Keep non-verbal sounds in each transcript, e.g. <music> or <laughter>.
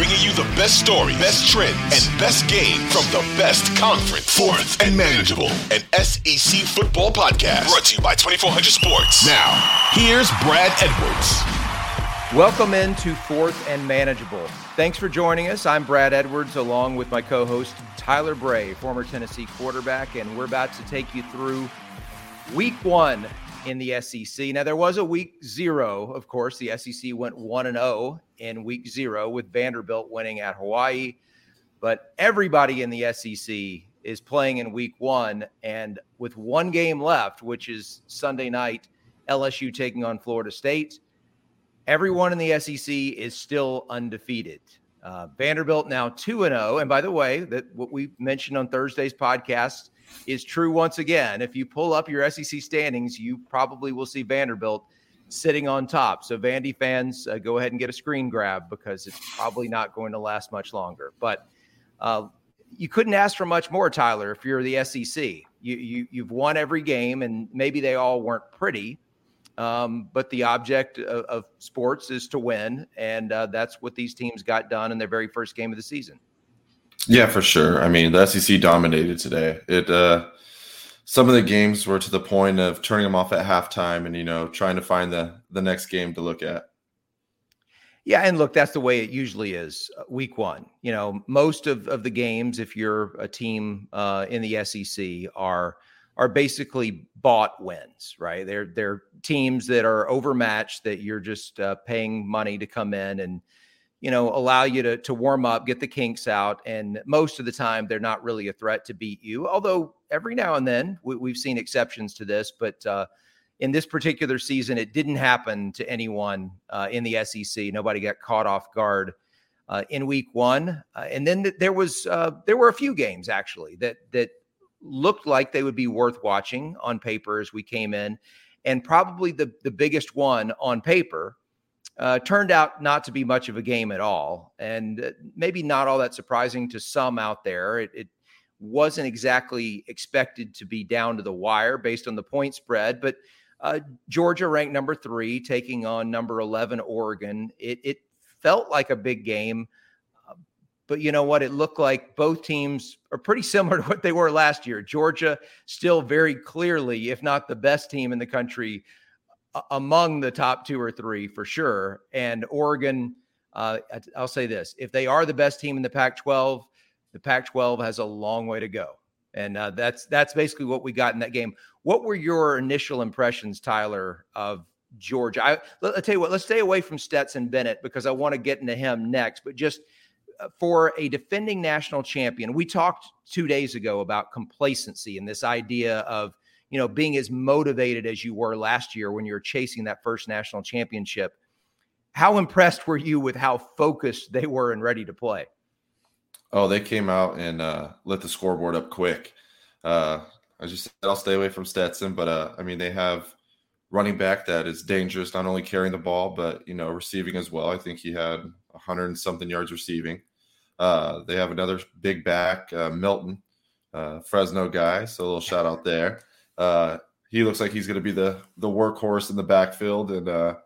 Bringing you the best story, best trends, and best game from the best conference. Fourth and manageable, an SEC football podcast brought to you by 2400 Sports. Now, here's Brad Edwards. Welcome into Fourth and Manageable. Thanks for joining us. I'm Brad Edwards, along with my co host, Tyler Bray, former Tennessee quarterback, and we're about to take you through week one in the SEC. Now, there was a week zero, of course. The SEC went 1 and 0 in week zero with Vanderbilt winning at Hawaii. But everybody in the SEC is playing in week one. And with one game left, which is Sunday night, LSU taking on Florida State, everyone in the SEC is still undefeated. Uh, Vanderbilt now 2 and 0. And by the way, that what we mentioned on Thursday's podcast is true once again. If you pull up your SEC standings, you probably will see Vanderbilt sitting on top. So, Vandy fans, uh, go ahead and get a screen grab because it's probably not going to last much longer. But uh, you couldn't ask for much more, Tyler, if you're the SEC. You, you, you've won every game, and maybe they all weren't pretty. Um, but the object of, of, sports is to win, and uh, that's what these teams got done in their very first game of the season. Yeah, for sure. I mean, the SEC dominated today. It uh some of the games were to the point of turning them off at halftime and you know trying to find the the next game to look at. Yeah, and look, that's the way it usually is. Uh, week one, you know, most of of the games, if you're a team uh, in the SEC, are are basically bought wins, right? They're they're teams that are overmatched that you're just uh, paying money to come in and you know, allow you to to warm up, get the kinks out, and most of the time they're not really a threat to beat you. Although every now and then we, have seen exceptions to this, but uh, in this particular season, it didn't happen to anyone uh, in the SEC. Nobody got caught off guard uh, in Week One, uh, and then th- there was uh, there were a few games actually that that looked like they would be worth watching on paper as we came in, and probably the the biggest one on paper uh, turned out not to be much of a game at all, and uh, maybe not all that surprising to some out there. It, it, wasn't exactly expected to be down to the wire based on the point spread, but uh, Georgia ranked number three, taking on number eleven Oregon. It, it felt like a big game, uh, but you know what? It looked like both teams are pretty <laughs> similar to what they were last year. Georgia still very clearly, if not the best team in the country, among the top two or three for sure. And Oregon, uh, I'll say this: if they are the best team in the Pac-12, the Pac-12 has a long way to go. And uh, that's that's basically what we got in that game. What were your initial impressions, Tyler, of Georgia? I, will tell you what. Let's stay away from Stetson Bennett because I want to get into him next. But just uh, for a defending national champion, we talked two days ago about complacency and this idea of you know, being as motivated as you were last year when you were chasing that first national championship. How impressed were you with how focused they were and ready to play? Oh, they came out and uh, lit the scoreboard up quick. Uh, I just said I'll stay away from Stetson, but uh, I mean they have running back that is dangerous, not only carrying the ball but you know receiving as well. I think he had hundred and something yards receiving. Uh, they have another big back, uh, Milton, uh, Fresno guy. So a little shout out there. Uh, he looks like he's going to be the the workhorse in the backfield, and uh,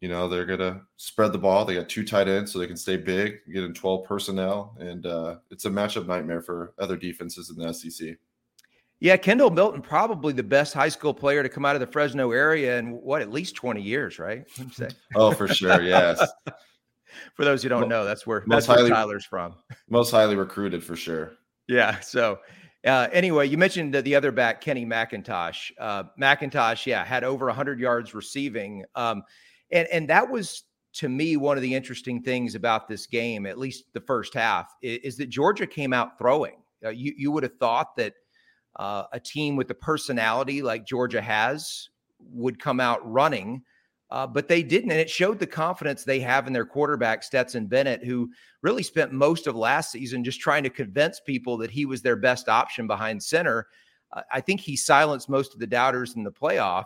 you know they're going to spread the ball. They got two tight ends, so they can stay big, get in twelve personnel, and uh, it's a matchup nightmare for other defenses in the SEC. Yeah, Kendall Milton, probably the best high school player to come out of the Fresno area in what at least twenty years, right? oh, for sure, yes. <laughs> for those who don't know, that's where that's highly, where Tyler's from. Most highly recruited, for sure. Yeah, so uh, anyway, you mentioned the, the other back, Kenny McIntosh. Uh, McIntosh, yeah, had over 100 yards receiving. Um, and, and that was to me, one of the interesting things about this game, at least the first half, is, is that Georgia came out throwing. Uh, you you would have thought that uh, a team with the personality like Georgia has would come out running, uh, but they didn't, and it showed the confidence they have in their quarterback Stetson Bennett, who really spent most of last season just trying to convince people that he was their best option behind center. Uh, I think he silenced most of the doubters in the playoff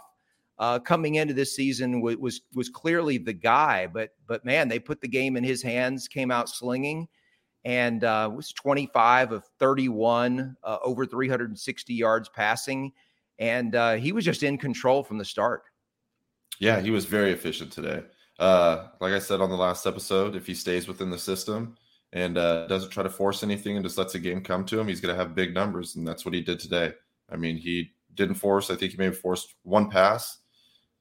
uh, coming into this season w- was was clearly the guy. But but man, they put the game in his hands, came out slinging, and uh, was 25 of 31, uh, over 360 yards passing, and uh, he was just in control from the start. Yeah, he was very efficient today. Uh, like I said on the last episode, if he stays within the system and uh, doesn't try to force anything and just lets the game come to him, he's going to have big numbers, and that's what he did today. I mean, he didn't force. I think he may have forced one pass,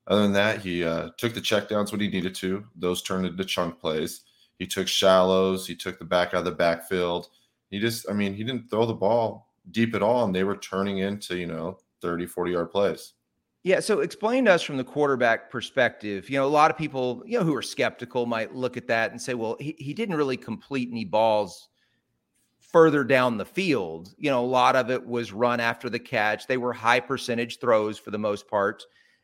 other than that, he uh, took the checkdowns when he needed to. Those turned into chunk plays. He took shallows. He took the back out of the backfield. He just, I mean, he didn't throw the ball deep at all, and they were turning into, you know, 30, 40 yard plays. Yeah. So explain to us from the quarterback perspective. You know, a lot of people, you know, who are skeptical might look at that and say, well, he, he didn't really complete any balls further down the field. You know, a lot of it was run after the catch. They were high percentage throws for the most part.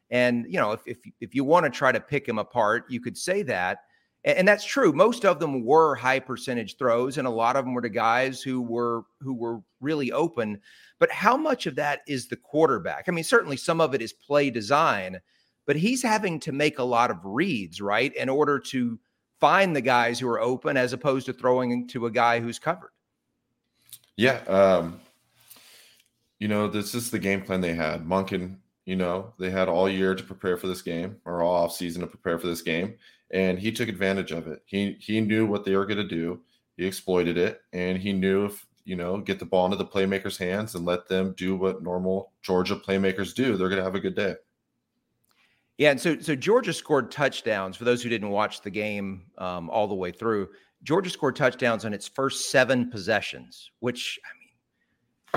And you know, if if if you want to try to pick him apart, you could say that. And, that's true. Most of them were high percentage throws, and a lot of them were to guys who were who were really open. But how much of that is the quarterback? I mean, certainly some of it is play design, but he's having to make a lot of reads, right, in order to find the guys who are open as opposed to throwing to a guy who's covered. Yeah. Um, you know, this is the game plan they had. Monken you know, they had all year to prepare for this game or all off season to prepare for this game, and he took advantage of it. He he knew what they were going to do. He exploited it, and he knew if you know get the ball into the playmakers' hands and let them do what normal Georgia playmakers do, they're going to have a good day. Yeah, and so so Georgia scored touchdowns. For those who didn't watch the game um, all the way through, Georgia scored touchdowns on its first seven possessions, which I mean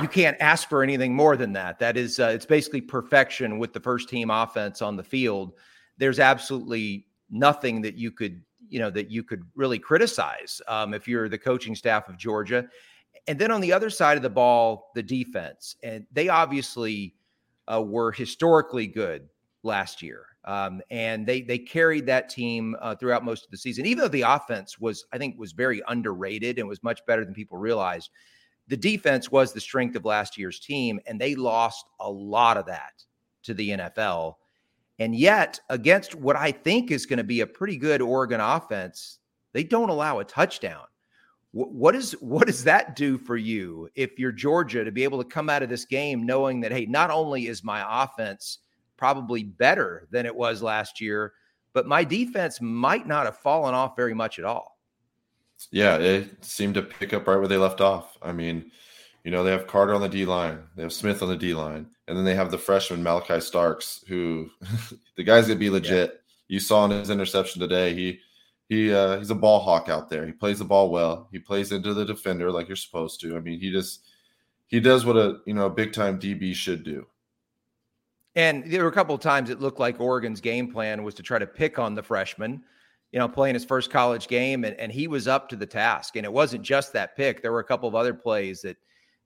you can't ask for anything more than that. That is, uh, it's basically perfection with the first team offense on the field. There's absolutely nothing that you could, you know, that you could really criticize um, if you're the coaching staff of Georgia. And then on the other side of the ball, the defense, and they obviously uh, were historically good last year. Um, and they they carried that team uh, throughout most of the season, even though the offense was, I think, was very underrated and was much better than people realized the defense was the strength of last year's team, and they lost a lot of that to the NFL. And yet, against what I think is going to be a pretty good Oregon offense, they don't allow a touchdown. What is what does that do for you if you're Georgia to be able to come out of this game knowing that hey, not only is my offense probably better than it was last year, but my defense might not have fallen off very much at all. Yeah, they seemed to pick up right where they left off. I mean, you know, they have Carter on the D line, they have Smith on the D line, and then they have the freshman Malaki Starks, who <laughs> the guy's gonna be legit. Yeah. You saw in his interception today, he he uh, he's a ball hawk out there. He plays the ball well. He plays into the defender like you're supposed to. I mean, he just he does what a you know a big time DB should do. And there were a couple of times it looked like Oregon's game plan was to try to pick on the freshman you know, playing his first college game, and, and he was up to the task. And it wasn't just that pick; there were a couple of other plays that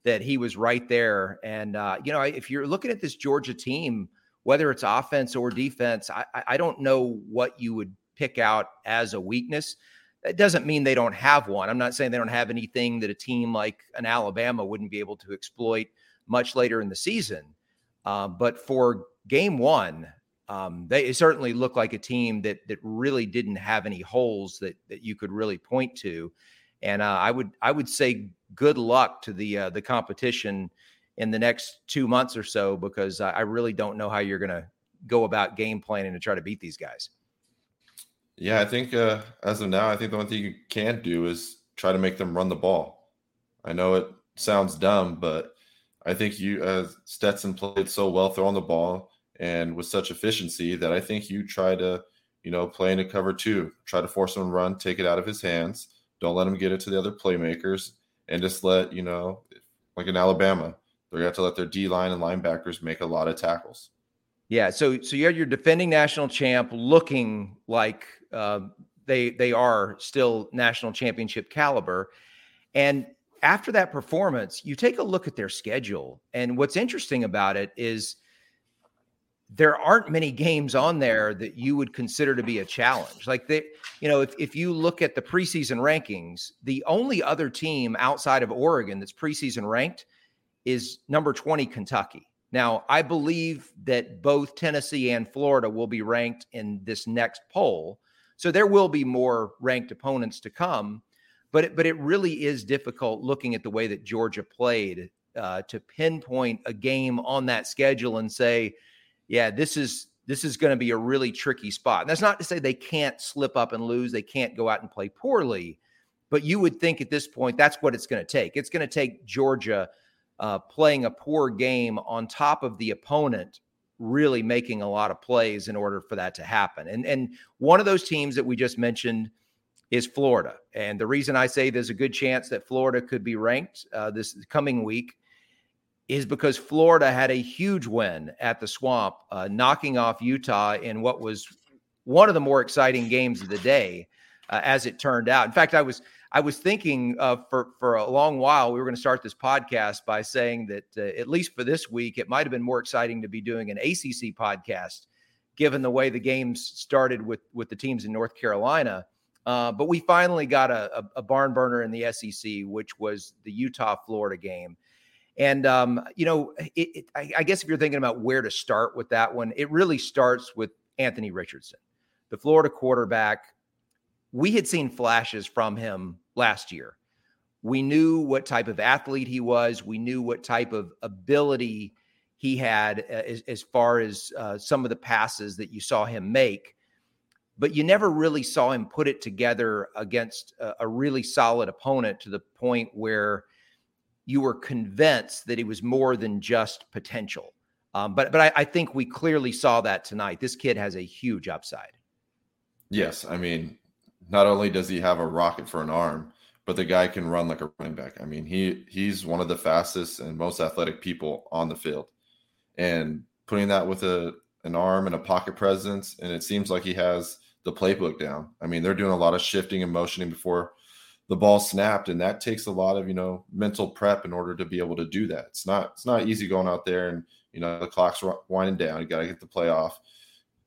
that he was right there. And uh, you know, if you're looking at this Georgia team, whether it's offense or defense, I, I don't know what you would pick out as a weakness. That doesn't mean they don't have one. I'm not saying they don't have anything that a team like an Alabama wouldn't be able to exploit much later in the season. Uh, but for game one, um, they certainly look like a team that that really didn't have any holes that that you could really point to. And uh, I would I would say good luck to the uh, the competition in the next two months or so because I, really don't know how you're going to go about game planning to try to beat these guys. Yeah, I think uh, as of now, I think the only thing you can't do is try to make them run the ball. I know it sounds dumb, but I think you, as Stetson played so well throwing the ball, and with such efficiency that I think you try to, you know, play in a cover two, try to force him to run, take it out of his hands. Don't let him get it to the other playmakers, and just let you know, like in Alabama, they're going to have to let their D line and linebackers make a lot of tackles. Yeah, so so you had your defending national champ looking like uh, they they are still national championship caliber. And after that performance, you take a look at their schedule. And what's interesting about it is there aren't many games on there that you would consider to be a challenge. Like that, you know, if, if you look at the preseason rankings, the only other team outside of Oregon that's preseason ranked is number 20 Kentucky. Now, I believe that both Tennessee and Florida will be ranked in this next poll. So there will be more ranked opponents to come. But it, but it really is difficult looking at the way that Georgia played uh, to pinpoint a game on that schedule and say, yeah, this is this is going to be a really tricky spot. And that's not to say they can't slip up and lose, they can't go out and play poorly, but you would think at this point that's what it's going to take. It's going to take Georgia uh, playing a poor game on top of the opponent really making a lot of plays in order for that to happen. And and one of those teams that we just mentioned is Florida. And the reason I say there's a good chance that Florida could be ranked uh, this coming week is because Florida had a huge win at the Swamp, uh, knocking off Utah in what was one of the more exciting games of the day, uh, as it turned out. In fact, I was I was thinking uh, for for a long while we were going to start this podcast by saying that uh, at least for this week, it might have been more exciting to be doing an ACC podcast, given the way the games started with with the teams in North Carolina. Uh, but we finally got a, a, a barn burner in the SEC, which was the Utah Florida game. And um, you know, it, it, I, I guess if you're thinking about where to start with that one, it really starts with Anthony Richardson, the Florida quarterback. We had seen flashes from him last year. We knew what type of athlete he was. We knew what type of ability he had uh, as, as, far as uh, some of the passes that you saw him make. But you never really saw him put it together against a, a really solid opponent to the point where you were convinced that he was more than just potential. Um, but but I, I, think we clearly saw that tonight. This kid has a huge upside. Yes, I mean, not only does he have a rocket for an arm, but the guy can run like a running back. I mean, he he's one of the fastest and most athletic people on the field, and putting that with a an arm and a pocket presence, and it seems like he has the playbook down. I mean, they're doing a lot of shifting and motioning before the ball snapped and that takes a lot of you know mental prep in order to be able to do that. It's not it's not easy going out there and you know the clock's winding down you got to get the play off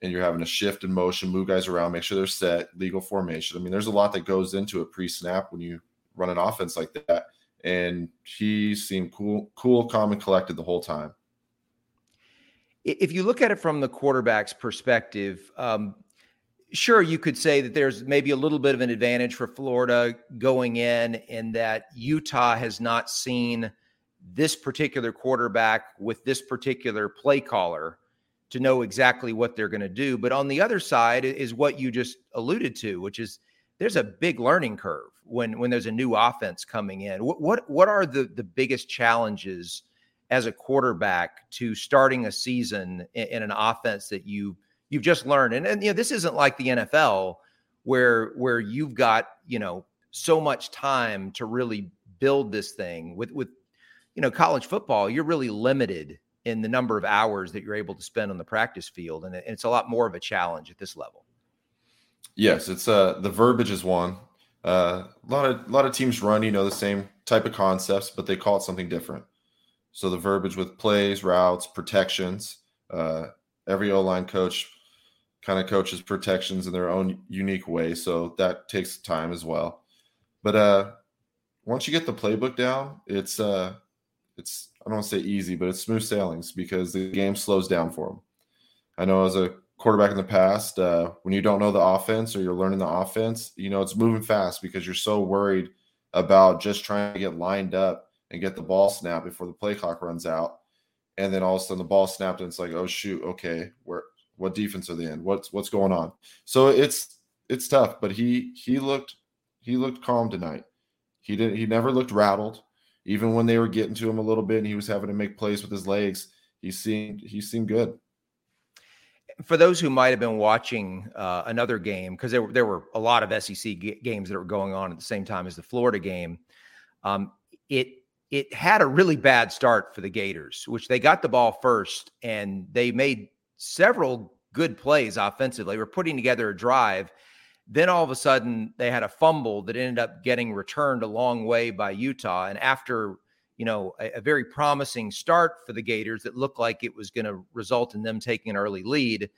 and you're having to shift in motion move guys around make sure they're set legal formation. I mean there's a lot that goes into a pre-snap when you run an offense like that and he seemed cool cool calm and collected the whole time. If you look at it from the quarterback's perspective um, sure you could say that there's maybe a little bit of an advantage for Florida going in in that Utah has not seen this particular quarterback with this particular play caller to know exactly what they're going to do. But on the other side is what you just alluded to which is there's a big learning curve when when there's a new offense coming in. What what, what are the the biggest challenges as a quarterback to starting a season in, in an offense that you you've just learned. And, and you know, this isn't like the NFL where where you've got, you know, so much time to really build this thing. With with you know, college football, you're really limited in the number of hours that you're able to spend on the practice field. And it's a lot more of a challenge at this level. Yes, it's uh the verbiage is one. Uh, a lot of a lot of teams run, you know, the same type of concepts, but they call it something different. So the verbiage with plays, routes, protections. Uh, every O line coach kind of coaches protections in their own unique way. So that takes time as well. But uh once you get the playbook down, it's uh it's I don't want to say easy, but it's smooth sailings because the game slows down for them. I know as a quarterback in the past, uh, when you don't know the offense or you're learning the offense, you know it's moving fast because you're so worried about just trying to get lined up and get the ball snapped before the play clock runs out. And then all of a sudden the ball snapped and it's like, oh shoot, okay, where what defense are they in? What's what's going on? So it's it's tough, but he he looked he looked calm tonight. He didn't he never looked rattled. Even when they were getting to him a little bit and he was having to make plays with his legs, he seemed he seemed good. For those who might have been watching uh, another game, because there, there were a lot of SEC g- games that were going on at the same time as the Florida game, um, it it had a really bad start for the Gators, which they got the ball first and they made several good plays offensively. We're putting together a drive Then all of a sudden, they had a fumble that ended up getting returned a long way by Utah. And after you know a, a very promising start for the Gators that looked like it was going to result in them taking an early lead,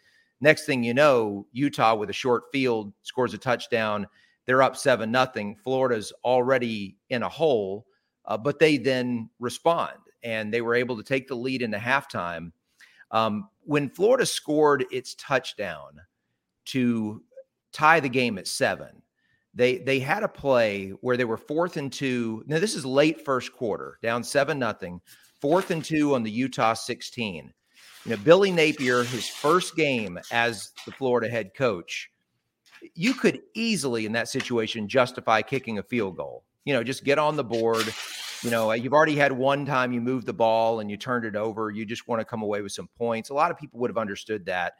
next thing you know, Utah with a short field scores a touchdown. They're up seven nothing. Florida's already in a hole, uh, but they then respond and they were able to take the lead into halftime. Um, when Florida scored its touchdown to tie the game at seven. They they had a play where they were fourth and two. Now this is late first quarter, down seven nothing, fourth and two on the Utah 16. You know, Billy Napier, his first game as the Florida head coach, you could easily in that situation justify kicking a field goal. You know, just get on the board. You know, you've already had one time you moved the ball and you turned it over. You just want to come away with some points. A lot of people would have understood that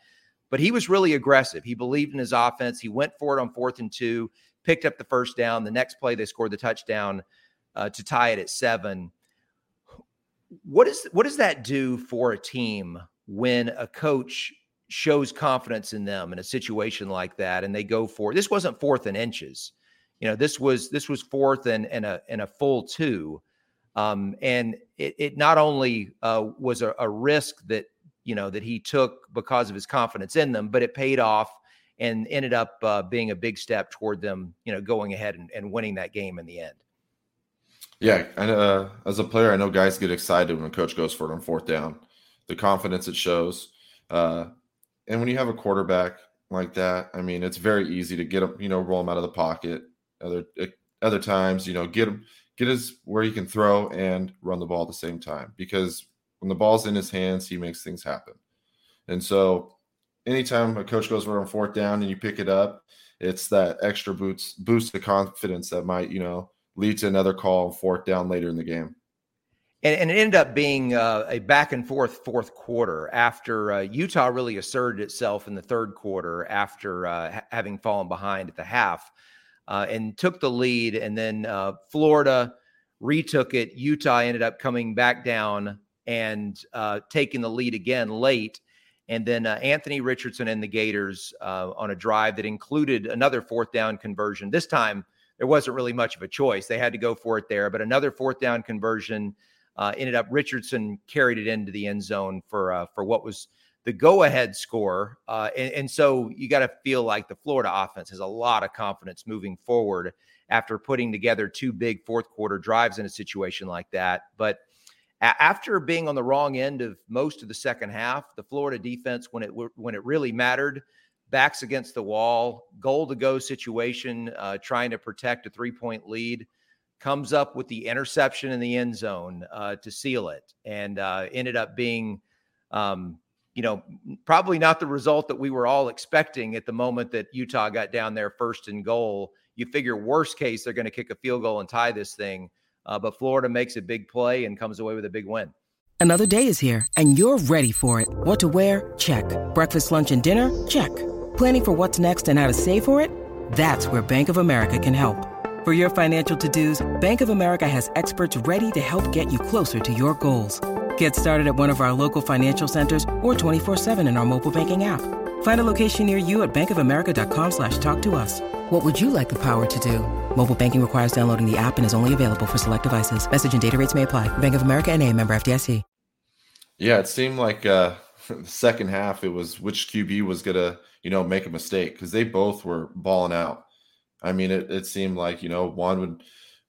but he was really aggressive. He believed in his offense. He went for it on fourth and two, picked up the first down. The next play, they scored the touchdown uh, to tie it at seven. What is what does that do for a team when a coach shows confidence in them in a situation like that and they go for this wasn't fourth and inches you know this was this was fourth and and a and a full two um, and it, it not only uh, was a, a, risk that you know, that he took because of his confidence in them, but it paid off and ended up uh, being a big step toward them, you know, going ahead and, and winning that game in the end. Yeah, and uh, as a player, I know guys get excited when a coach goes for it on fourth down. The confidence it shows, uh, and when you have a quarterback like that, I mean, it's very easy to get them, you know, roll them out of the pocket. Other eh, other times, you know, get him get his where he can throw and run the ball at the same time because when the ball's in his hands, he makes things happen. And so anytime a coach goes on fourth down and you pick it up, it's that extra boost boost of confidence that might, you know, lead to another call fourth down later in the game. And, and it ended up being uh, a back and forth fourth quarter after uh, Utah really asserted itself in the third quarter after uh, having fallen behind at the half uh, and took the lead. And then uh, Florida retook it. Utah ended up coming back down and uh, taking the lead again late. And then uh, Anthony Richardson and the Gators uh, on a drive that included another fourth down conversion. This time, there wasn't really much of a choice. They had to go for it there, but another fourth down conversion uh, ended up Richardson carried it into the end zone for for what was the go-ahead score. Uh, and, and so you got to feel like the Florida offense has a lot of confidence moving forward after putting together two big fourth quarter drives in a situation like that. But after being on the wrong end of most of the second half, the Florida defense, when it when it really mattered, backs against the wall, goal to go situation, uh, trying to protect a three point lead, comes up with the interception in the end zone uh, to seal it, and uh, ended up being, um, you know, probably not the result that we were all expecting at the moment that Utah got down there first and goal. You figure worst case they're going to kick a field goal and tie this thing. Uh, but Florida makes a big play and comes away with a big win. Another day is here, and you're ready for it. What to wear? Check. Breakfast, lunch, and dinner? Check. Planning for what's next and how to save for it? That's where Bank of America can help. For your financial to-dos, Bank of America has experts ready to help get you closer to your goals. Get started at one of our local financial centers or 24-7 in our mobile banking app. Find a location near you at bankofamerica.com slash talk to us. What would you like the power to do? Mobile banking requires downloading the app and is only available for select devices. Message and data rates may apply. Bank of America and a member FDIC. Yeah, it seemed like uh, <laughs> the second half, it was which QB was going to, you know, make a mistake because they both were balling out. I mean, it, it seemed like, you know, one would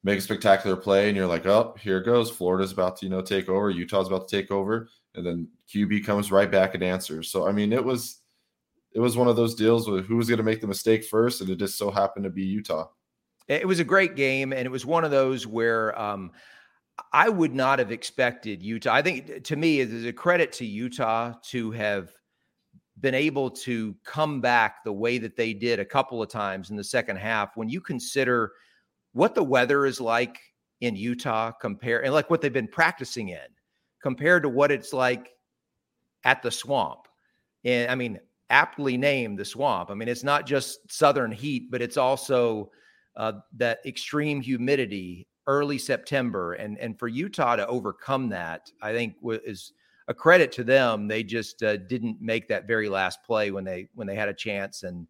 make a spectacular play and you're like, oh, here goes. Florida's about to, you know, take over. Utah's about to take over. And then QB comes right back and answers. So, I mean, it was – it was one of those deals with who was going to make the mistake first, and it just so happened to be Utah. It was a great game, and it was one of those where um, I would not have expected Utah. I think to me, it is a credit to Utah to have been able to come back the way that they did a couple of times in the second half. When you consider what the weather is like in Utah, compare and like what they've been practicing in, compared to what it's like at the swamp. And I mean, aptly named the swamp. I mean, it's not just southern heat, but it's also uh, that extreme humidity early September. And and for Utah to overcome that, I think is a credit to them. They just uh, didn't make that very last play when they when they had a chance and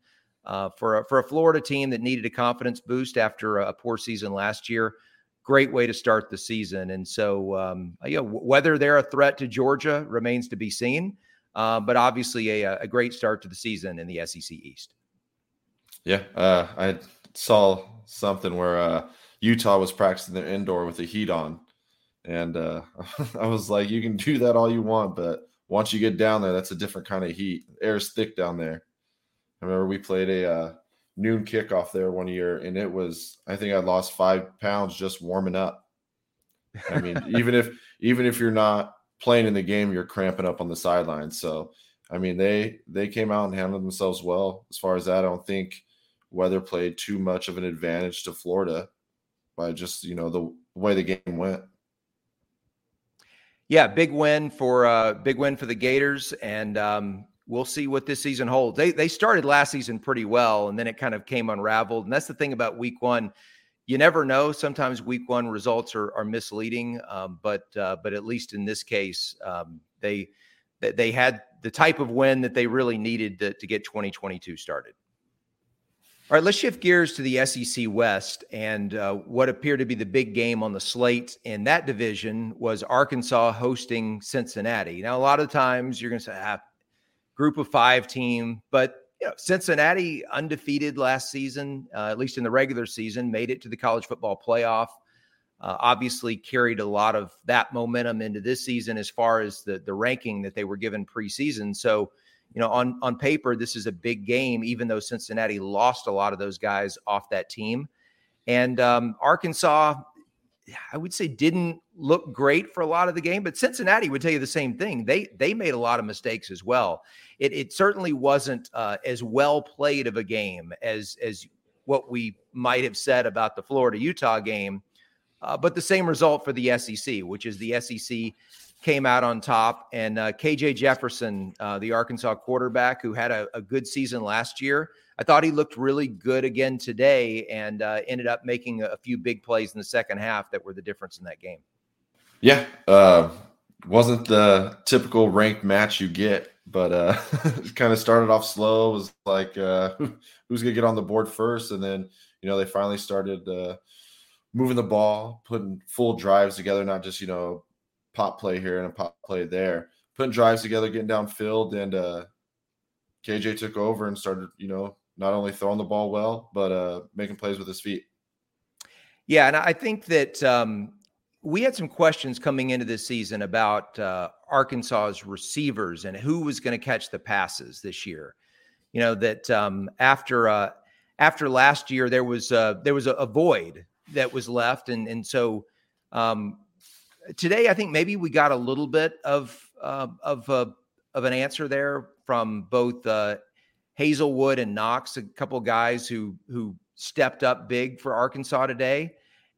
uh, for a, for a Florida team that needed a confidence boost after a, poor season last year. Great way to start the season, and so um, you know whether they're a threat to Georgia remains to be seen. Uh, but obviously, a, a great start to the season in the SEC East. Yeah, uh, I saw something where uh, Utah was practicing their indoor with the heat on, and uh, <laughs> I was like, "You can do that all you want, but once you get down there, that's a different kind of heat. Air is thick down there." I remember we played a uh, noon kickoff there one year, and it was I think I lost five pounds just warming up. I mean, <laughs> even if even if you're not playing in the game, you're cramping up on the sidelines. So, I mean, they they came out and handled themselves well. As far as that, I don't think weather played too much of an advantage to Florida by just you know the way the game went. Yeah, big win for uh, big win for the Gators, and um, we'll see what this season holds. They they started last season pretty well, and then it kind of came unraveled. And that's the thing about Week One. You never know. Sometimes Week One results are, are misleading, um, but uh, but at least in this case, um, they they had the type of win that they really needed to, to get 2022 started. All right, let's shift gears to the SEC West. And uh, what appeared to be the big game on the slate in that division was Arkansas hosting Cincinnati. Now, a lot of times you're going to say, ah, group of five team, but you know, Cincinnati undefeated last season, uh, at least in the regular season, made it to the college football playoff. Uh, obviously, carried a lot of that momentum into this season as far as the the ranking that they were given preseason. So, you know, on on paper, this is a big game, even though Cincinnati lost a lot of those guys off that team. And um, Arkansas, I would say, didn't look great for a lot of the game, but Cincinnati would tell you the same thing. They they made a lot of mistakes as well. It it certainly wasn't uh, as well played of a game as as what we might have said about the Florida Utah game, uh, but the same result for the SEC, which is the SEC came out on top. And uh, KJ Jefferson, uh, the Arkansas quarterback who had a, a, good season last year, I thought he looked really good again today and uh, ended up making a, few big plays in the second half that were the difference in that game. Yeah. Uh, wasn't the typical ranked match you get, but uh, <laughs> kind of started off slow. Was like, uh, <laughs> who's to get on the board first? And then, you know, they finally started uh moving the ball, putting full drives together, not just, you know, pop play here and a pop play there, putting drives together, getting downfield, and uh, KJ took over and started, you know, not only throwing the ball well, but uh, making plays with his feet. Yeah, and I think that um, we had some questions coming into this season about uh, Arkansas's receivers and who was going to catch the passes this year. You know that um, after uh, after last year, there was uh, there was a, a void that was left, and and so um, today, I think maybe we got a little bit of uh, of uh, of an answer there from both Haselwood and Knox, a couple guys who who stepped up big for Arkansas today.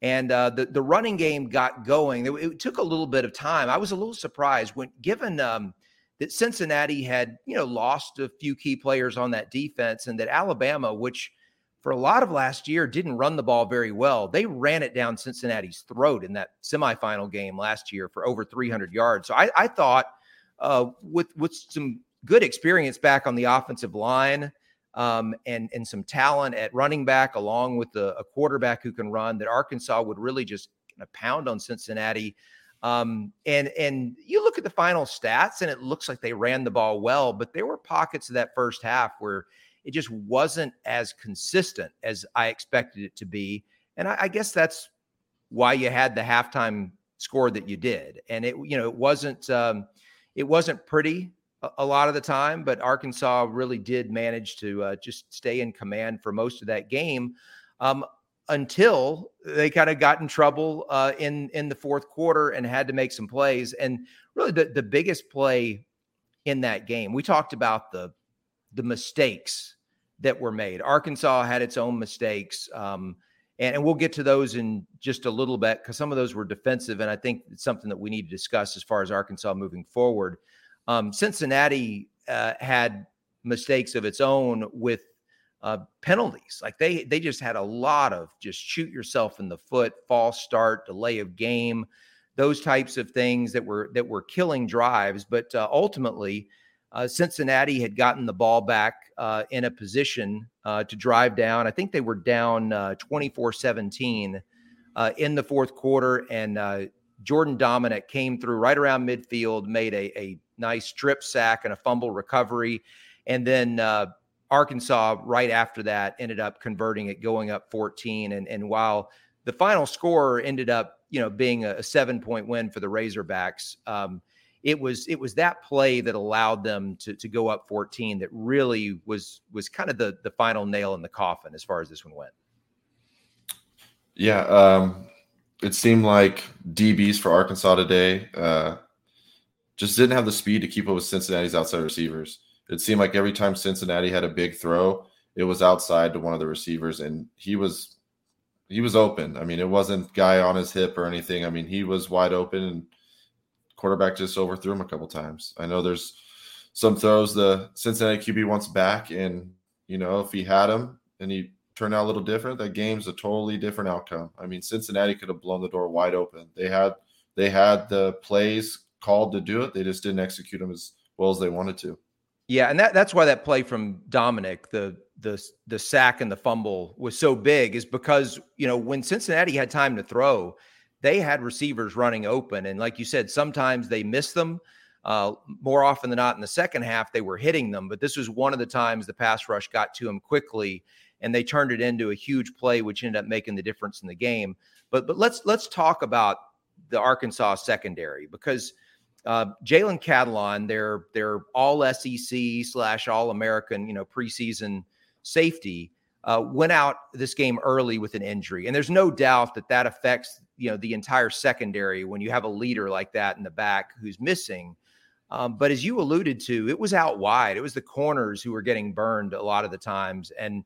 And uh, the the running game got going. It, it, took a little bit of time. I was a little surprised when, given um, that Cincinnati had you know lost a few key players on that defense, and that Alabama, which for a lot of last year didn't run the ball very well. They ran it down Cincinnati's throat in that semifinal game last year for over 300 yards. So I, I thought uh, with with some good experience back on the offensive line um, and and some talent at running back, along with a, a quarterback who can run, that Arkansas would really just pound on Cincinnati. Um, and and you look at the final stats, and it looks like they ran the ball well, but there were pockets of that first half where it just wasn't as consistent as I expected it to be. And I, I guess that's why you had the halftime score that you did. And it, you know, it wasn't um, it wasn't pretty a, lot of the time, but Arkansas really did manage to uh, just stay in command for most of that game. Um, until they kind of got in trouble uh, in in the fourth quarter and had to make some plays. And really, the, the biggest play in that game, we talked about the the mistakes that were made. Arkansas had its own mistakes. Um, and, and, we'll get to those in just a little bit because some of those were defensive. And I think it's something that we need to discuss as far as Arkansas moving forward. Um, Cincinnati uh, had mistakes of its own with uh, penalties. Like they they just had a lot of just shoot yourself in the foot, false start, delay of game, those types of things that were that were killing drives. But uh, ultimately, uh, Cincinnati had gotten the ball back uh, in a position uh, to drive down. I think they were down uh, 24 17 uh, in the fourth quarter, and Jordan Domineck came through right around midfield, made a, a nice strip sack and a fumble recovery. And then Arkansas, right after that, ended up converting it, going up 14. And, and while the final score ended up, you know, being a, a seven point win for the Razorbacks, um, it was it was that play that allowed them to to go up 14 that really was was kind of the the final nail in the coffin as far as this one went. Yeah, um, it seemed like DBs for Arkansas today uh, just didn't have the speed to keep up with Cincinnati's outside receivers. It seemed like every time Cincinnati had a big throw, it was outside to one of the receivers, and he was he was open. I mean, it wasn't guy on his hip or anything. I mean, he was wide open and quarterback just overthrew him a couple times. I know there's some throws the Cincinnati QB wants back, and you know if he had him and he turned out a little different, that game's a totally different outcome. I mean, Cincinnati could have blown the door wide open. They had they had the plays called to do it. They just didn't execute them as well as they wanted to. Yeah, and that that's why that play from Domineck, the the the sack and the fumble was so big, is because you know when Cincinnati had time to throw, they had receivers running open. And like you said, sometimes they missed them. Uh, more often than not, in the second half, they were hitting them. But this was one of the times the pass rush got to him quickly, and they turned it into a huge play, which ended up making the difference in the game. But but let's let's talk about the Arkansas secondary because uh, Jalen Catalon, their their All SEC slash All American, you know, preseason safety, uh, went out this game early with an injury, and there's no doubt that that affects you know the entire secondary when you have a leader like that in the back who's missing. Um, but as you alluded to, it was out wide. It was the corners who were getting burned a lot of the times, and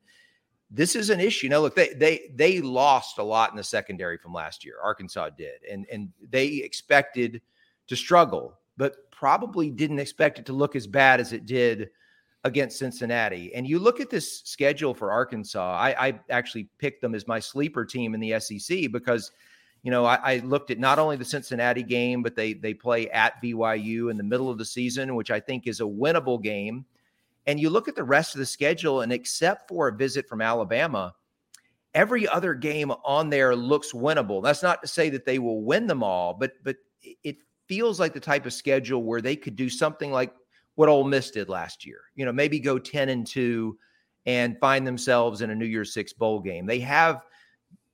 this is an issue. Now, look, they they they lost a lot in the secondary from last year. Arkansas did, and and they expected to struggle, but probably didn't expect it to look as bad as it did against Cincinnati. And you look at this schedule for Arkansas. I, I actually picked them as my sleeper team in the SEC because you know, I, I, looked at not only the Cincinnati game, but they they play at BYU in the middle of the season, which I think is a winnable game. And you look at the rest of the schedule, and except for a visit from Alabama, every other game on there looks winnable. That's not to say that they will win them all, but but it feels like the type of schedule where they could do something like what Ole Miss did last year. You know, maybe go ten and two and find themselves in a New Year's Six bowl game. They have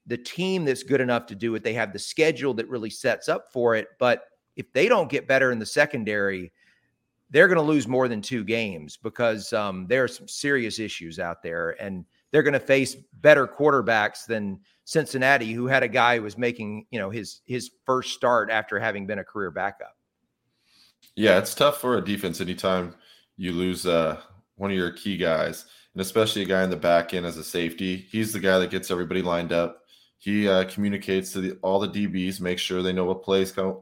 the team that's good enough to do it. They have the schedule that really sets up for it. But if they don't get better in the secondary, they're going to lose more than two games because um, there are some serious issues out there, and they're going to face better quarterbacks than Cincinnati, who had a guy who was making you know his his first start after having been a career backup. Yeah, it's tough for a defense anytime you lose uh, one of your key guys, and especially a guy in the back end as a safety. He's the guy that gets everybody lined up. He uh, communicates to the, all the DBs, make sure they know what plays come,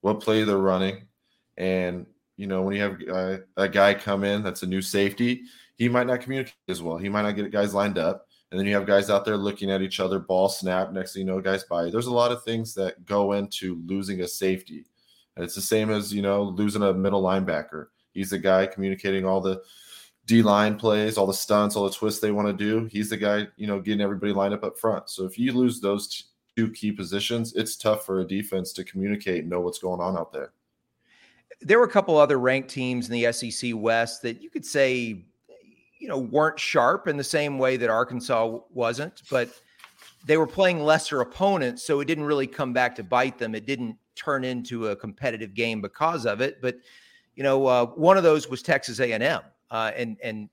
what play they're running, and you know when you have uh, a guy come in that's a new safety, he might not communicate as well. He might not get guys lined up, and then you have guys out there looking at each other, ball snap. Next thing you know, guys by. There's a lot of things that go into losing a safety, and it's the same as you know losing a middle linebacker. He's the guy communicating all the D line plays, all the stunts, all the twists they want to do. He's the guy, you know, getting everybody lined up up front. So if you lose those two key positions, it's tough for a defense to communicate and know what's going on out there. There were a couple other ranked teams in the SEC West that you could say, you know, weren't sharp in the same way that Arkansas wasn't, but they were playing lesser opponents, so it didn't really come back to bite them. It didn't turn into a competitive game because of it. But you know, uh, one of those was Texas A&M uh, and and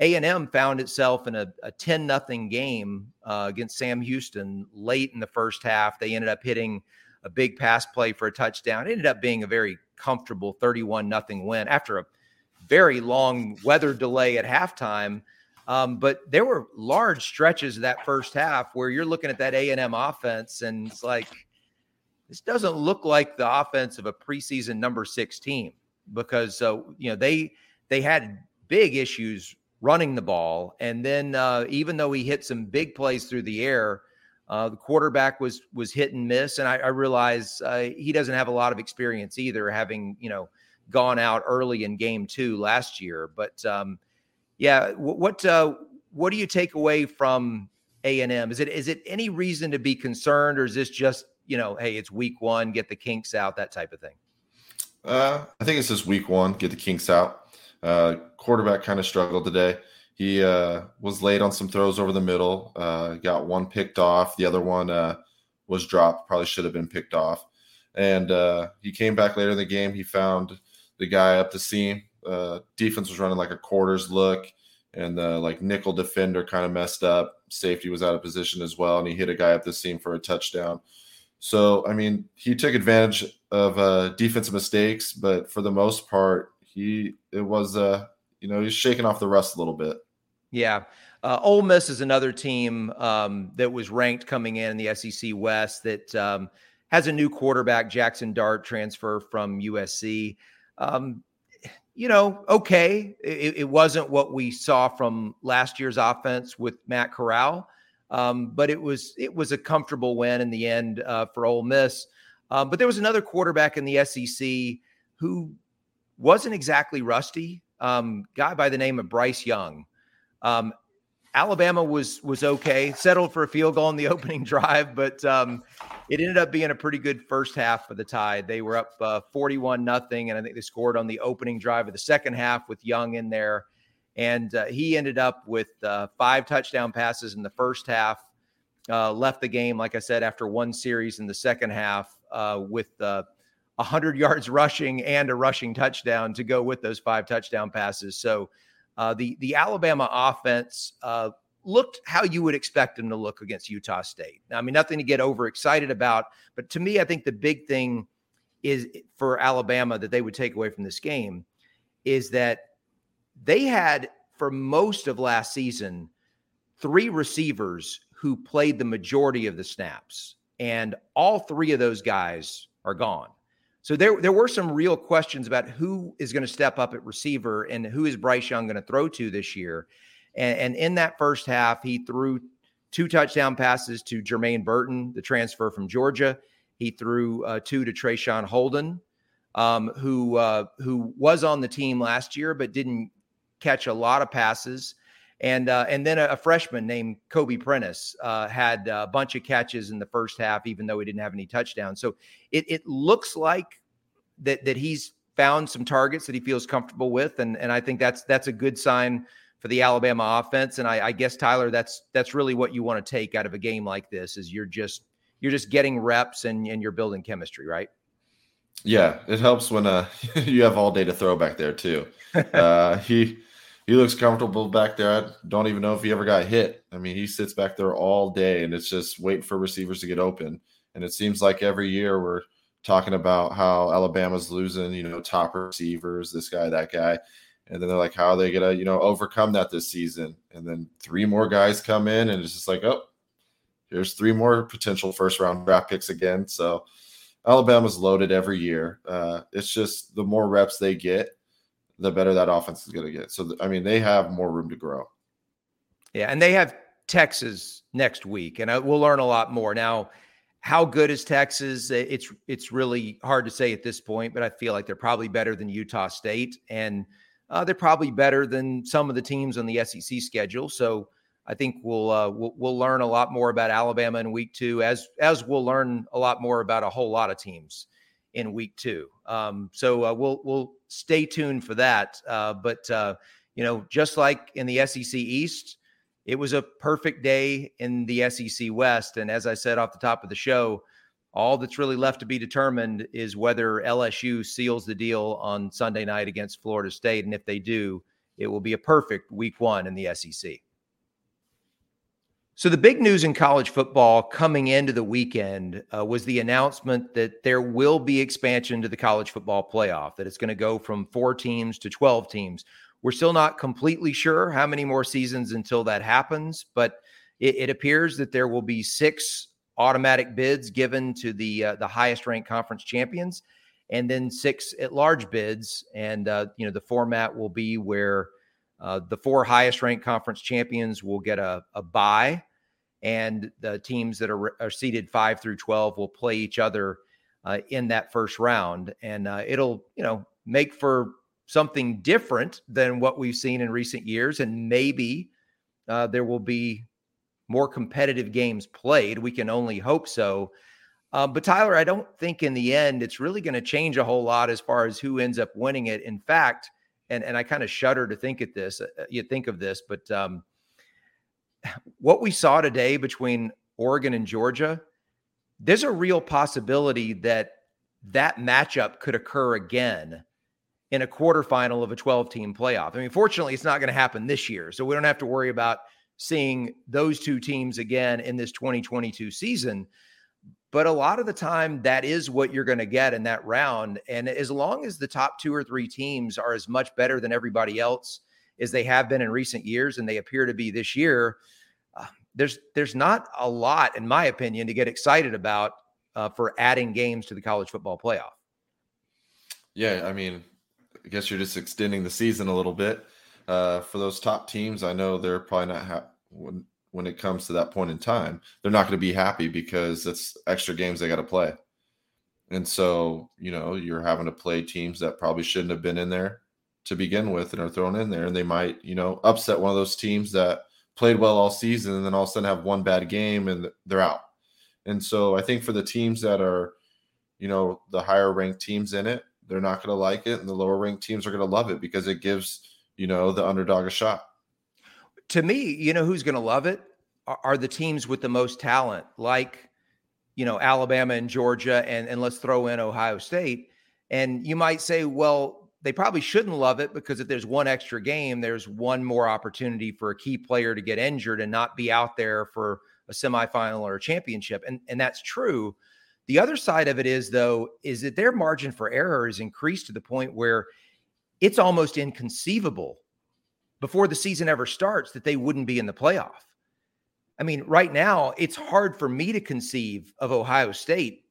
A and M found itself in a, a ten nothing game uh, against Sam Houston late in the first half. They ended up hitting a big pass play for a touchdown. It ended up being a very comfortable thirty one nothing win after a very long weather delay at halftime. Um, but there were large stretches of that first half where you're looking at that A and M offense, and it's like this doesn't look like the offense of a preseason number six team because uh, you know they they had big issues running the ball. And then uh, even though he hit some big plays through the air, uh, the quarterback was was hit and miss. And I, I realize uh, he doesn't have a lot of experience either, having you know gone out early in game two last year. But um, yeah, what uh, what do you take away from A and M? Is it is it any reason to be concerned, or is this just you know, hey, it's week one, get the kinks out, that type of thing? Uh, I think it's just week one, get the kinks out. Uh, quarterback kind of struggled today. He uh, was late on some throws over the middle. Uh, got one picked off. The other one uh, was dropped. Probably should have been picked off. And uh, he came back later in the game. He found the guy up the seam. Uh, defense was running like a quarters look, and the like nickel defender kind of messed up. Safety was out of position as well, and he hit a guy up the seam for a touchdown. So I mean, he took advantage of uh, defensive mistakes, but for the most part, he it was uh you know he's shaking off the rust a little bit. Yeah. Uh, Ole Miss is another team um, that was ranked coming in in the SEC West that um, has a new quarterback, Jackson Dart, transfer from USC. Um, you know, okay, it, it, wasn't what we saw from last year's offense with Matt Corral, um, but it was it was a comfortable win in the end uh, for Ole Miss. Um, but there was another quarterback in the SEC who wasn't exactly rusty. Um, guy by the name of Bryce Young. Um, Alabama was was okay, settled for a field goal in the <laughs> opening drive, but um, it ended up being a pretty good first half for the Tide. They were up uh, forty-one nothing, and I think they scored on the opening drive of the second half with Young in there, and uh, he ended up with uh, five touchdown passes in the first half. Uh, left the game, like I said, after one series in the second half uh, with 100 uh, yards rushing and a rushing touchdown to go with those five touchdown passes. So uh, the the Alabama offense uh, looked how you would expect them to look against Utah State. Now, I mean, nothing to get overexcited about, but to me, I think the big thing is for Alabama that they would take away from this game is that they had for most of last season three receivers who played the majority of the snaps, and all three of those guys are gone. So there, there were some real questions about who is going to step up at receiver and who is Bryce Young going to throw to this year. And, and in that first half, he threw two touchdown passes to Jermaine Burton, the transfer from Georgia. He threw uh, two to Traeshon Holden, um, who uh, who was on the team last year but didn't catch a lot of passes. And uh, and then a, a, freshman named Kobe Prentice uh, had a bunch of catches in the first half, even though he didn't have any touchdowns. So it it looks like that that he's found some targets that he feels comfortable with, and and I think that's that's a good sign for the Alabama offense. And I, I guess Tyler, that's that's really what you want to take out of a game like this is you're just you're just getting reps and and you're building chemistry, right? Yeah, it helps when uh <laughs> you have all day to throw back there too. Uh, he he looks comfortable back there. I don't even know if he ever got hit. I mean, he sits back there all day and it's just waiting for receivers to get open. And it seems like every year we're talking about how Alabama's losing, you know, top receivers, this guy, that guy. And then they're like, how are they to, you know, overcome that this season? And then three more guys come in and it's just like, oh, here's three more potential first round draft picks again. So Alabama's loaded every year. Uh, it's just the more reps they get, the better that offense is going to get. So, I mean, they have more room to grow. Yeah. And they have Texas next week, and I, we'll learn a lot more. Now, how good is Texas? It's it's really hard to say at this point, but I feel like they're probably better than Utah State, and uh, they're probably better than some of the teams on the SEC schedule. So I think we'll, uh, we'll we'll learn a lot more about Alabama in week two, as as we'll learn a lot more about a whole lot of teams in week two. Um, so uh, we'll we'll stay tuned for that. Uh, but uh, you know, just like in the SEC East, it was a perfect day in the SEC West. And as I said off the top of the show, all that's really left to be determined is whether LSU seals the deal on Sunday night against Florida State. And if they do, it will be a perfect week one in the SEC. So, the big news in college football coming into the weekend uh, was the announcement that there will be expansion to the college football playoff, that it's going to go from four teams to 12 teams. We're still not completely sure how many more seasons until that happens, but it, it appears that there will be six automatic bids given to the uh, the highest ranked conference champions, and then six at large bids. And uh, you know the format will be where uh, the four highest ranked conference champions will get a, a bye and the teams that are, are seeded five through 12 will play each other uh, in that first round. And uh, it'll, you know, make for something different than what we've seen in recent years. And maybe uh, there will be more competitive games played. We can only hope so. Uh, but Tyler, I don't think in the end it's really going to change a whole lot as far as who ends up winning it. In fact, and and I kind of shudder to think at this. Uh, you think of this, but um, what we saw today between Oregon and Georgia, there's a real possibility that that matchup could occur again in a quarterfinal of a 12 team playoff. I mean, fortunately, it's not going to happen this year. So we don't have to worry about seeing those two teams again in this 2022 season. But a lot of the time, that is what you're going to get in that round. And as long as the top two or three teams are as much better than everybody else as they have been in recent years, and they appear to be this year, uh, there's there's not a lot, in my opinion, to get excited about uh, for adding games to the college football playoff. Yeah, I mean, I guess you're just extending the season a little bit. Uh, for those top teams, I know they're probably not ha- when when it comes to that point in time, they're not going to be happy because it's extra games they got to play. And so, you know, you're having to play teams that probably shouldn't have been in there to begin with and are thrown in there. And they might, you know, upset one of those teams that played well all season and then all of a sudden have one bad game and they're out. And so I think for the teams that are, you know, the higher ranked teams in it, they're not going to like it, and the lower ranked teams are going to love it because it gives you know the underdog a shot. To me, you know who's going to love it are, the teams with the most talent, like you know Alabama and Georgia, and and let's throw in Ohio State. And you might say, well, they probably shouldn't love it because if there's one extra game, there's one more opportunity for a key player to get injured and not be out there for a semifinal or a championship. And and that's true. The other side of it is, though, is that their margin for error is increased to the point where it's almost inconceivable before the season ever starts that they wouldn't be in the playoff. I mean, right now, it's hard for me to conceive of Ohio State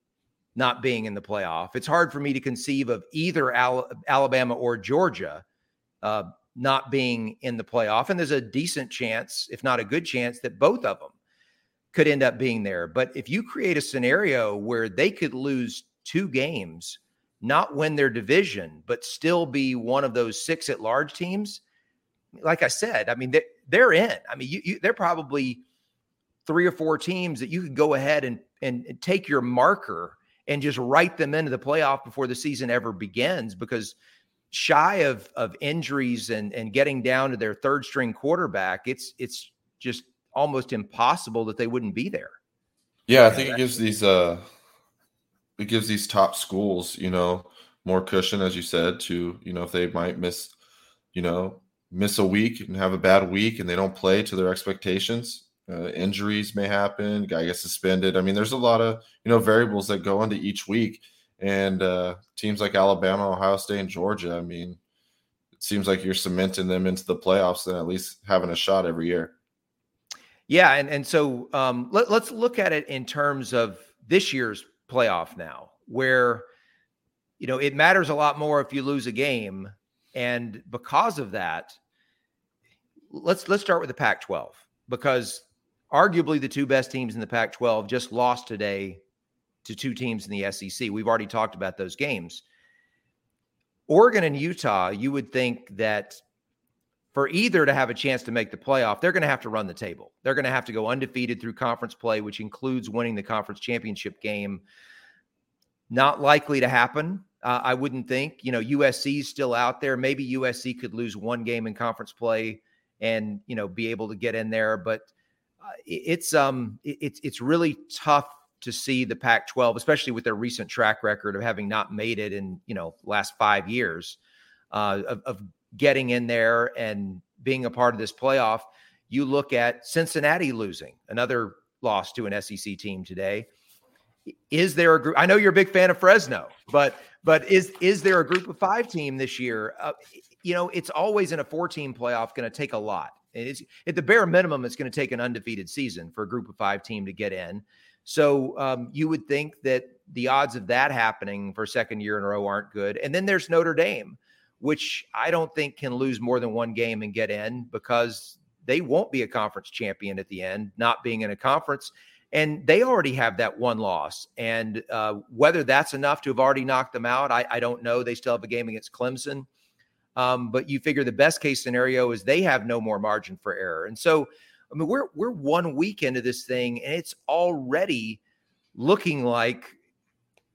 not being in the playoff. It's hard for me to conceive of either Al- Alabama or Georgia uh, not being in the playoff. And there's a decent chance, if not a good chance, that both of them could end up being there. But if you create a scenario where they could lose two games, not win their division, but still be one of those six at large teams, like I said, I mean, they're, in. I mean, you, you, they're probably three or four teams that you could go ahead and, and take your marker and just write them into the playoff before the season ever begins because shy of of injuries and and getting down to their third string quarterback it's it's just almost impossible that they wouldn't be there. Yeah, I think it gives these uh it gives these top schools, you know, more cushion as you said to, you know, if they might miss, you know, miss a week and have a bad week and they don't play to their expectations. Uh, injuries may happen, guy gets suspended. I mean, there's a lot of, you know, variables that go into each week. And uh teams like Alabama, Ohio State, and Georgia, I mean, it seems like you're cementing them into the playoffs and at least having a shot every year. Yeah, and and so um, let, let's look at it in terms of this year's playoff now, where you know it matters a lot more if you lose a game, and because of that, let's let's start with the Pac-12 because arguably the two best teams in the Pac-12 just lost today to two teams in the SEC. We've already talked about those games. Oregon and Utah, you would think that for either to have a chance to make the playoff, they're going to have to run the table. They're going to have to go undefeated through conference play, which includes winning the conference championship game. Not likely to happen. Uh, I wouldn't think. You know, USC's still out there. Maybe USC could lose one game in conference play and you know be able to get in there, but it's um it's it's really tough to see the Pac-12, especially with their recent track record of having not made it in you know last five years, uh, of, of getting in there and being a part of this playoff. You look at Cincinnati losing, another loss to an SEC team today. Is there a group? I know you're a big fan of Fresno, but but is is there a group of five team this year? Uh, you know, it's always in a four team playoff going to take a lot. It's at the bare minimum, it's going to take an undefeated season for a group of five team to get in. So um, you would think that the odds of that happening for second year in a row aren't good. And then there's Notre Dame, which I don't think can lose more than one game and get in because they won't be a conference champion at the end, not being in a conference. and they already have that one loss. And uh, whether that's enough to have already knocked them out, I, I don't know. They still have a game against Clemson. Um, but you figure the best case scenario is they have no more margin for error. And so, I mean, we're we're one week into this thing, and it's already looking like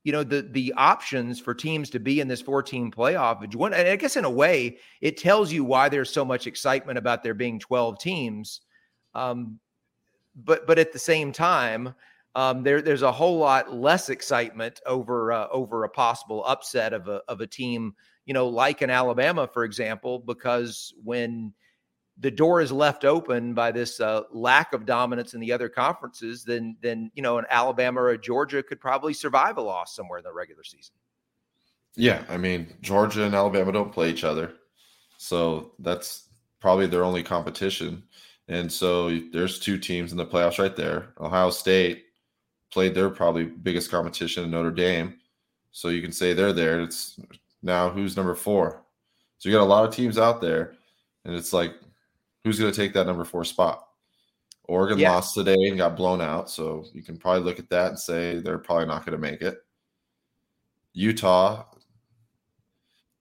you know the the options for teams to be in this 14 playoff and i guess in a way it tells you why there's so much excitement about there being 12 teams um, but but at the same time, um, there there's a whole lot less excitement over uh, over a possible upset of a of a team, you know, like in Alabama, for example, because when the door is left open by this uh, lack of dominance in the other conferences, then then you know an Alabama or a Georgia could probably survive a loss somewhere in the regular season. Yeah, I mean Georgia and Alabama don't play each other, so that's probably their only competition. And so there's two teams in the playoffs right there. Ohio State played their probably biggest competition in Notre Dame. So you can say they're there. It's now who's number four. So you got a lot of teams out there, and it's like, who's going to take that number four spot? Oregon yeah. lost today and got blown out. So you can probably look at that and say they're probably not going to make it. Utah,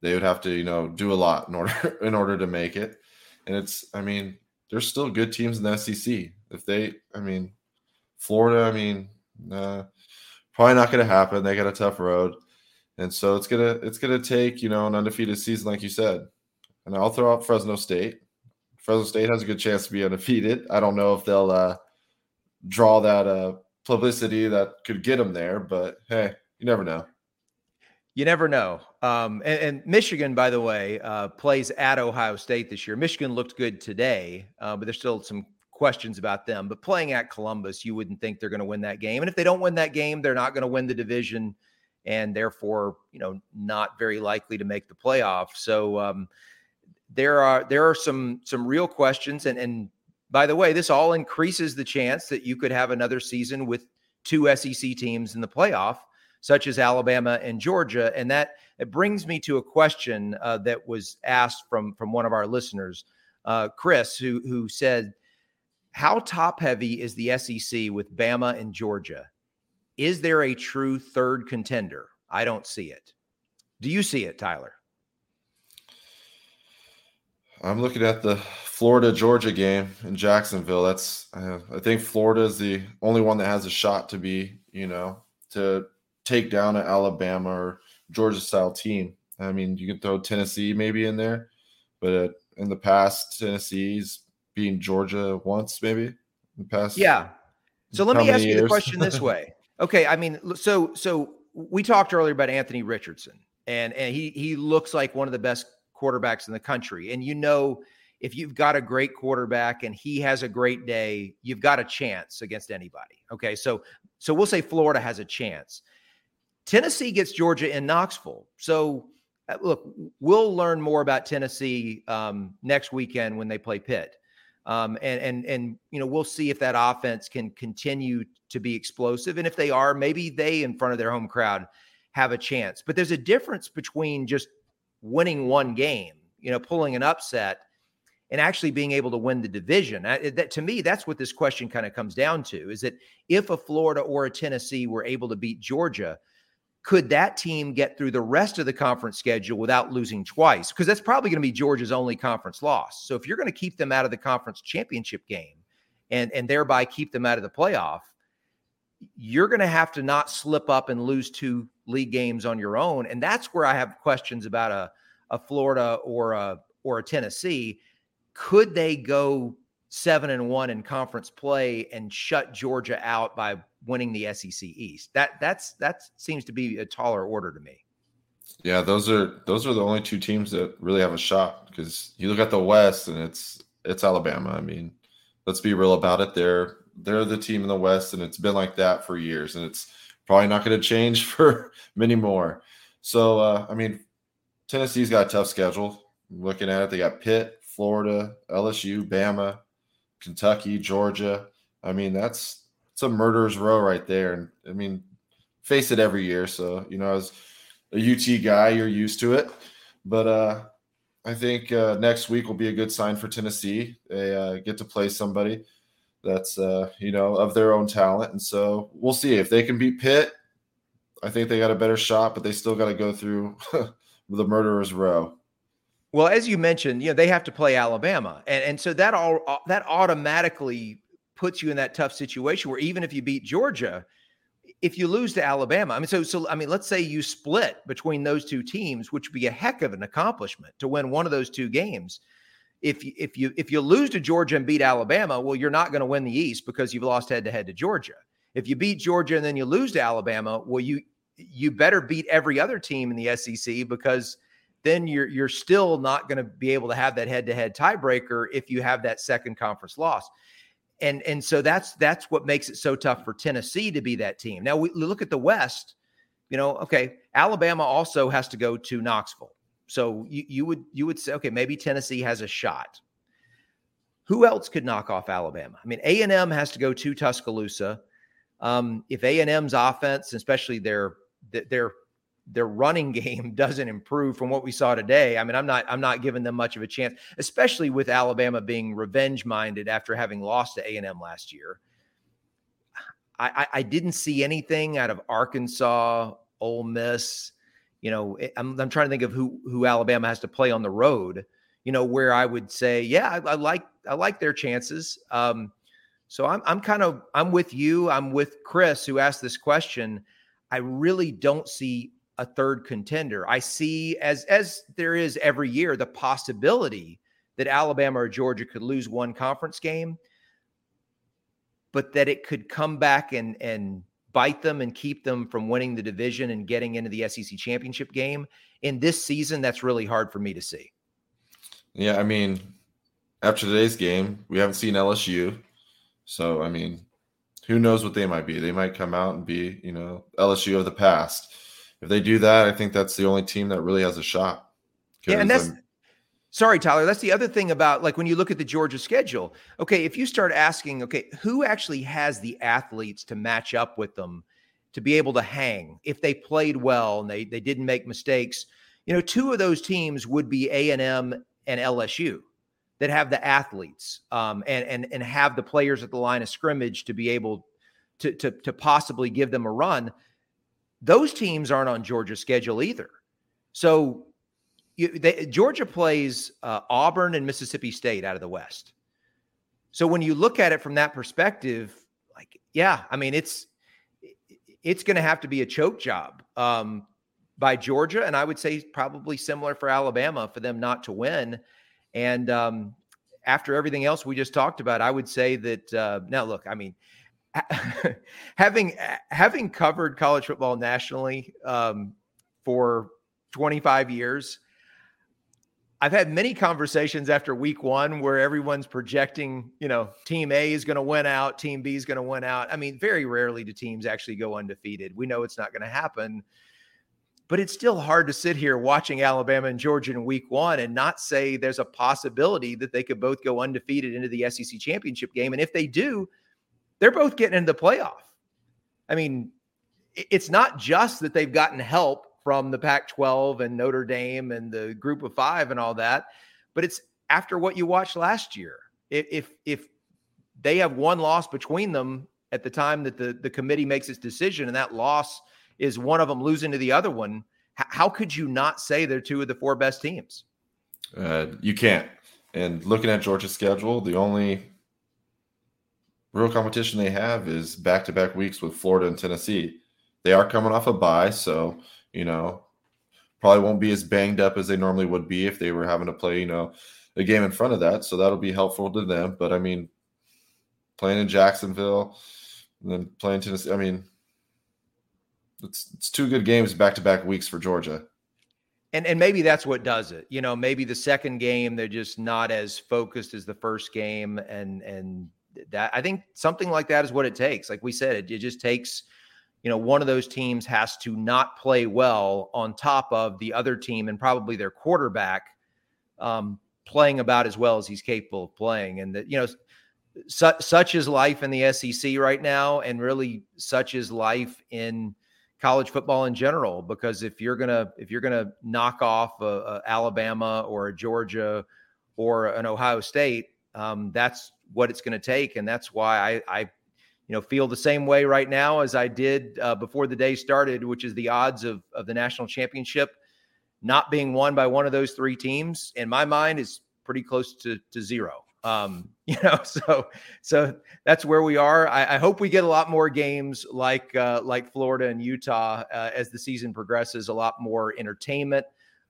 they would have to, you know, do a lot in order <laughs> in order to make it. And it's, I mean, there's still good teams in the SEC. If they, I mean, Florida, I mean, uh, probably not going to happen. They got a tough road, and so it's gonna it's gonna take you know an undefeated season, like you said. And I'll throw out Fresno State. Fresno State has a good chance to be undefeated. I don't know if they'll uh, draw that uh, publicity that could get them there, but hey, you never know. You never know. Um, and, and, Michigan, by the way, uh, plays at Ohio State this year. Michigan looked good today, uh, but there's still some questions about them. But playing at Columbus, you wouldn't think they're going to win that game. And if they don't win that game, they're not going to win the division, and therefore, you know, not very likely to make the playoff. So um, there are there are some some real questions. And and by the way, this all increases the chance that you could have another season with two SEC teams in the playoff such as Alabama and Georgia. And that it brings me to a question uh, that was asked from from one of our listeners, uh, Chris, who who said, "How top heavy is the SEC with Bama and Georgia? Is there a true third contender? I don't see it. Do you see it, Tyler?" I'm looking at the Florida Georgia game in Jacksonville. That's uh, I think Florida is the only one that has a shot to be, you know, to take down an Alabama or Georgia style team. I mean, you can throw Tennessee maybe in there, but in the past, Tennessee's being Georgia once, maybe in the past. Yeah. So let me ask you the question this <laughs> way. Okay, I mean, so so we talked earlier about Anthony Richardson, and and he he looks like one of the best quarterbacks in the country, and you know. If you've got a great quarterback and he has a great day, you've got a chance against anybody. Okay, so so we'll say Florida has a chance. Tennessee gets Georgia in Knoxville. So, uh, look, we'll learn more about Tennessee um, next weekend when they play Pitt. Um, and and and you know we'll see if that offense can continue to be explosive, and if they are, maybe they in front of their home crowd have a chance. But there's a difference between just winning one game, you know, pulling an upset, and actually being able to win the division. I, that to me, that's what this question kind of comes down to: is that if a Florida or a Tennessee were able to beat Georgia, could that team get through the rest of the conference schedule without losing twice? Because that's probably going to be Georgia's only conference loss. So if you're going to keep them out of the conference championship game and and thereby keep them out of the playoff, you're going to have to not slip up and lose two league games on your own. And that's where I have questions about a a Florida or a or a Tennessee. Could they go seven and one in conference play and shut Georgia out by winning the SEC East. That that's that seems to be a taller order to me. Yeah, those are those are the only two teams that really have a shot because you look at the West and it's it's Alabama. I mean, let's be real about it. They're they're the team in the West and it's been like that for years and it's probably not going to change <laughs> for many more. So uh, I mean, Tennessee's got a tough schedule. Looking at it, they got Pitt, Florida, LSU, Bama, Kentucky, Georgia. I mean, that's it's a murderer's row right there. And I mean, face it every year. So, you know, as a UT guy, you're used to it. But uh I think uh, next week will be a good sign for Tennessee. They uh, get to play somebody. that's uh, you know of their own talent, and so we'll see if they can beat Pitt. I think they got a better shot, but they still got to go through <laughs> the murderers row. Well, as you mentioned, you know they have to play Alabama, and and so that all that automatically puts you in that tough situation where even if you beat Georgia, if you lose to Alabama, I mean, so so I mean, let's say you split between those two teams, which would be a heck of an accomplishment to win one of those two games. If you, if you if you lose to Georgia and beat Alabama, well, you're not going to win the East because you've lost head to head to Georgia. If you beat Georgia and then you lose to Alabama, well, you you better beat every other team in the SEC because then you're you're still not going to be able to have that head to head tiebreaker if you have that second conference loss and and so that's that's what makes it so tough for Tennessee to be that team. Now we look at the West, you know, okay, Alabama also has to go to Knoxville. So you, you would you would say okay, maybe Tennessee has a shot. Who else could knock off Alabama? I mean, A and M has to go to Tuscaloosa. Um, if A and M's offense, especially their their their running <laughs> game doesn't improve from what we saw today, I mean, I'm not I'm not giving them much of a chance, especially with Alabama being revenge minded after having lost to A&M last year. I, I, didn't see anything out of Arkansas, Ole Miss. You know, eh, I'm, I'm trying to think of who who Alabama has to play on the road. You know, where I would say, yeah, I, I like I like their chances. Um, so I'm I'm kind of I'm with you. I'm with Chris who asked this question. I really don't see a third contender. I see as as there is every year the possibility that Alabama or Georgia could lose one conference game, but that it could come back and and bite them and keep them from winning the division and getting into the SEC championship game. In this season, that's really hard for me to see. Yeah, I mean, after today's game, we haven't seen LSU. So, I mean, who knows what they might be? They might come out and be, you know, LSU of the past if they do that, I think that's the only team that really has a shot. Yeah, and that's sorry, Tyler. That's the other thing about like when you look at the Georgia schedule. Okay, if you start asking, okay, who actually has the athletes to match up with them to be able to hang if they played well and they they didn't make mistakes? You know, two of those teams would be A and M and LSU that have the athletes um, and and and have the players at the line of scrimmage to be able to to to possibly give them a run. Those teams aren't on Georgia's schedule either. So you, they, Georgia plays uh, Auburn and Mississippi State out of the West. So when you look at it from that perspective, like, yeah, I mean, it's it's going to have to be a choke job um, by Georgia, and I would say probably similar for Alabama for them not to win. And um, after everything else we just talked about, I would say that uh, now look, I mean, <laughs> having having covered college football nationally um, for 25 years, I've had many conversations after week one where everyone's projecting, you know, team A is going to win out, team B is going to win out. I mean, very rarely do teams actually go undefeated. We know it's not going to happen, but it's still hard to sit here watching Alabama and Georgia in week one and not say there's a possibility that they could both go undefeated into the SEC championship game. And if they do, they're both getting into the playoff. I mean, it's not just that they've gotten help from the Pac 12 and Notre Dame and the group of five and all that, but it's after what you watched last year. If, if they have one loss between them at the time that the, the committee makes its decision, and that loss is one of them losing to the other one, how could you not say they're two of the four best teams? Uh, you can't. And looking at Georgia's schedule, the only real competition they have is back to back weeks with Florida and Tennessee. They are coming off a bye, so you know probably won't be as banged up as they normally would be if they were having to play, you know, a game in front of that. So that'll be helpful to them. But I mean, playing in Jacksonville and then playing Tennessee, I mean, it's it's two good games back to back weeks for Georgia. And and maybe that's what does it. You know, maybe the second game they're just not as focused as the first game and and that I think something like that is what it takes. Like we said, it, it just takes, you know, one of those teams has to not play well on top of the other team and probably their quarterback um, playing about as well as he's capable of playing. And that, you know, su- such is life in the SEC right now, and really such is life in college football in general. Because if you're gonna if you're gonna knock off a, a Alabama or a Georgia or an Ohio State, um, that's what it's going to take, and that's why I, I, you know, feel the same way right now as I did uh, before the day started, which is the odds of of the national championship not being won by one of those three teams in my mind is pretty close to to zero. Um, <laughs> you know, so so that's where we are. I, I hope we get a lot more games like uh, like Florida and Utah uh, as the season progresses. A lot more entertainment,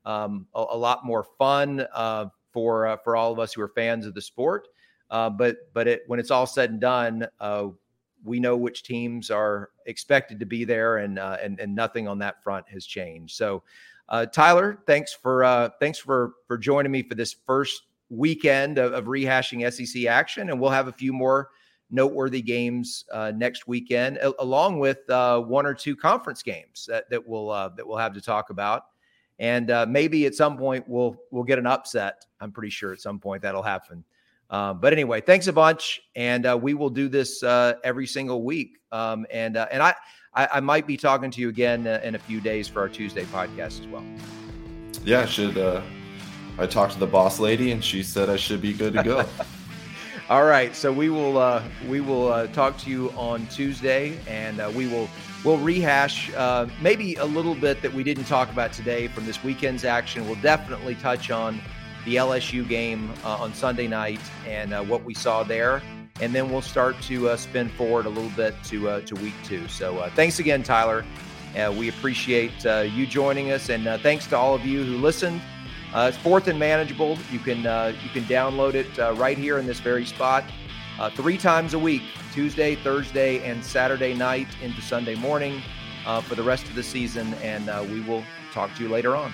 um, a, a, lot more fun uh, for uh, for all of us who are fans of the sport. Uh, but but it, when it's all said and done, uh, we know which teams are expected to be there, and and and nothing on that front has changed. So. Tyler, thanks for thanks for for joining me for this first weekend of, of, rehashing SEC action, and we'll have a few more noteworthy games uh, next weekend, a- along with uh, one or two conference games that, that we'll uh, that we'll have to talk about. And uh, maybe at some point we'll we'll get an upset. I'm pretty sure at some point that'll happen. Um, but anyway, thanks a bunch, and uh, we will do this uh, every single week. Um, and and I, I, I might be talking to you again in a few days for our Tuesday podcast as well. Yeah, I should I talked to the boss lady, and she said I should be good to go. <laughs> All right, so we will uh, we will uh, talk to you on Tuesday, and uh, we will we'll rehash uh, maybe a little bit that we didn't talk about today from this weekend's action. We'll definitely touch on the LSU game uh, on Sunday night and uh, what we saw there, and then we'll start to spin forward a little bit to to week two. So thanks again, Tyler. we appreciate you joining us, and thanks to all of you who listened. Uh, it's fourth and manageable. You can uh, you can download it uh, right here in this very spot, uh, three times a week: Tuesday, Thursday, and Saturday night into Sunday morning uh, for the rest of the season. And uh, we will talk to you later on.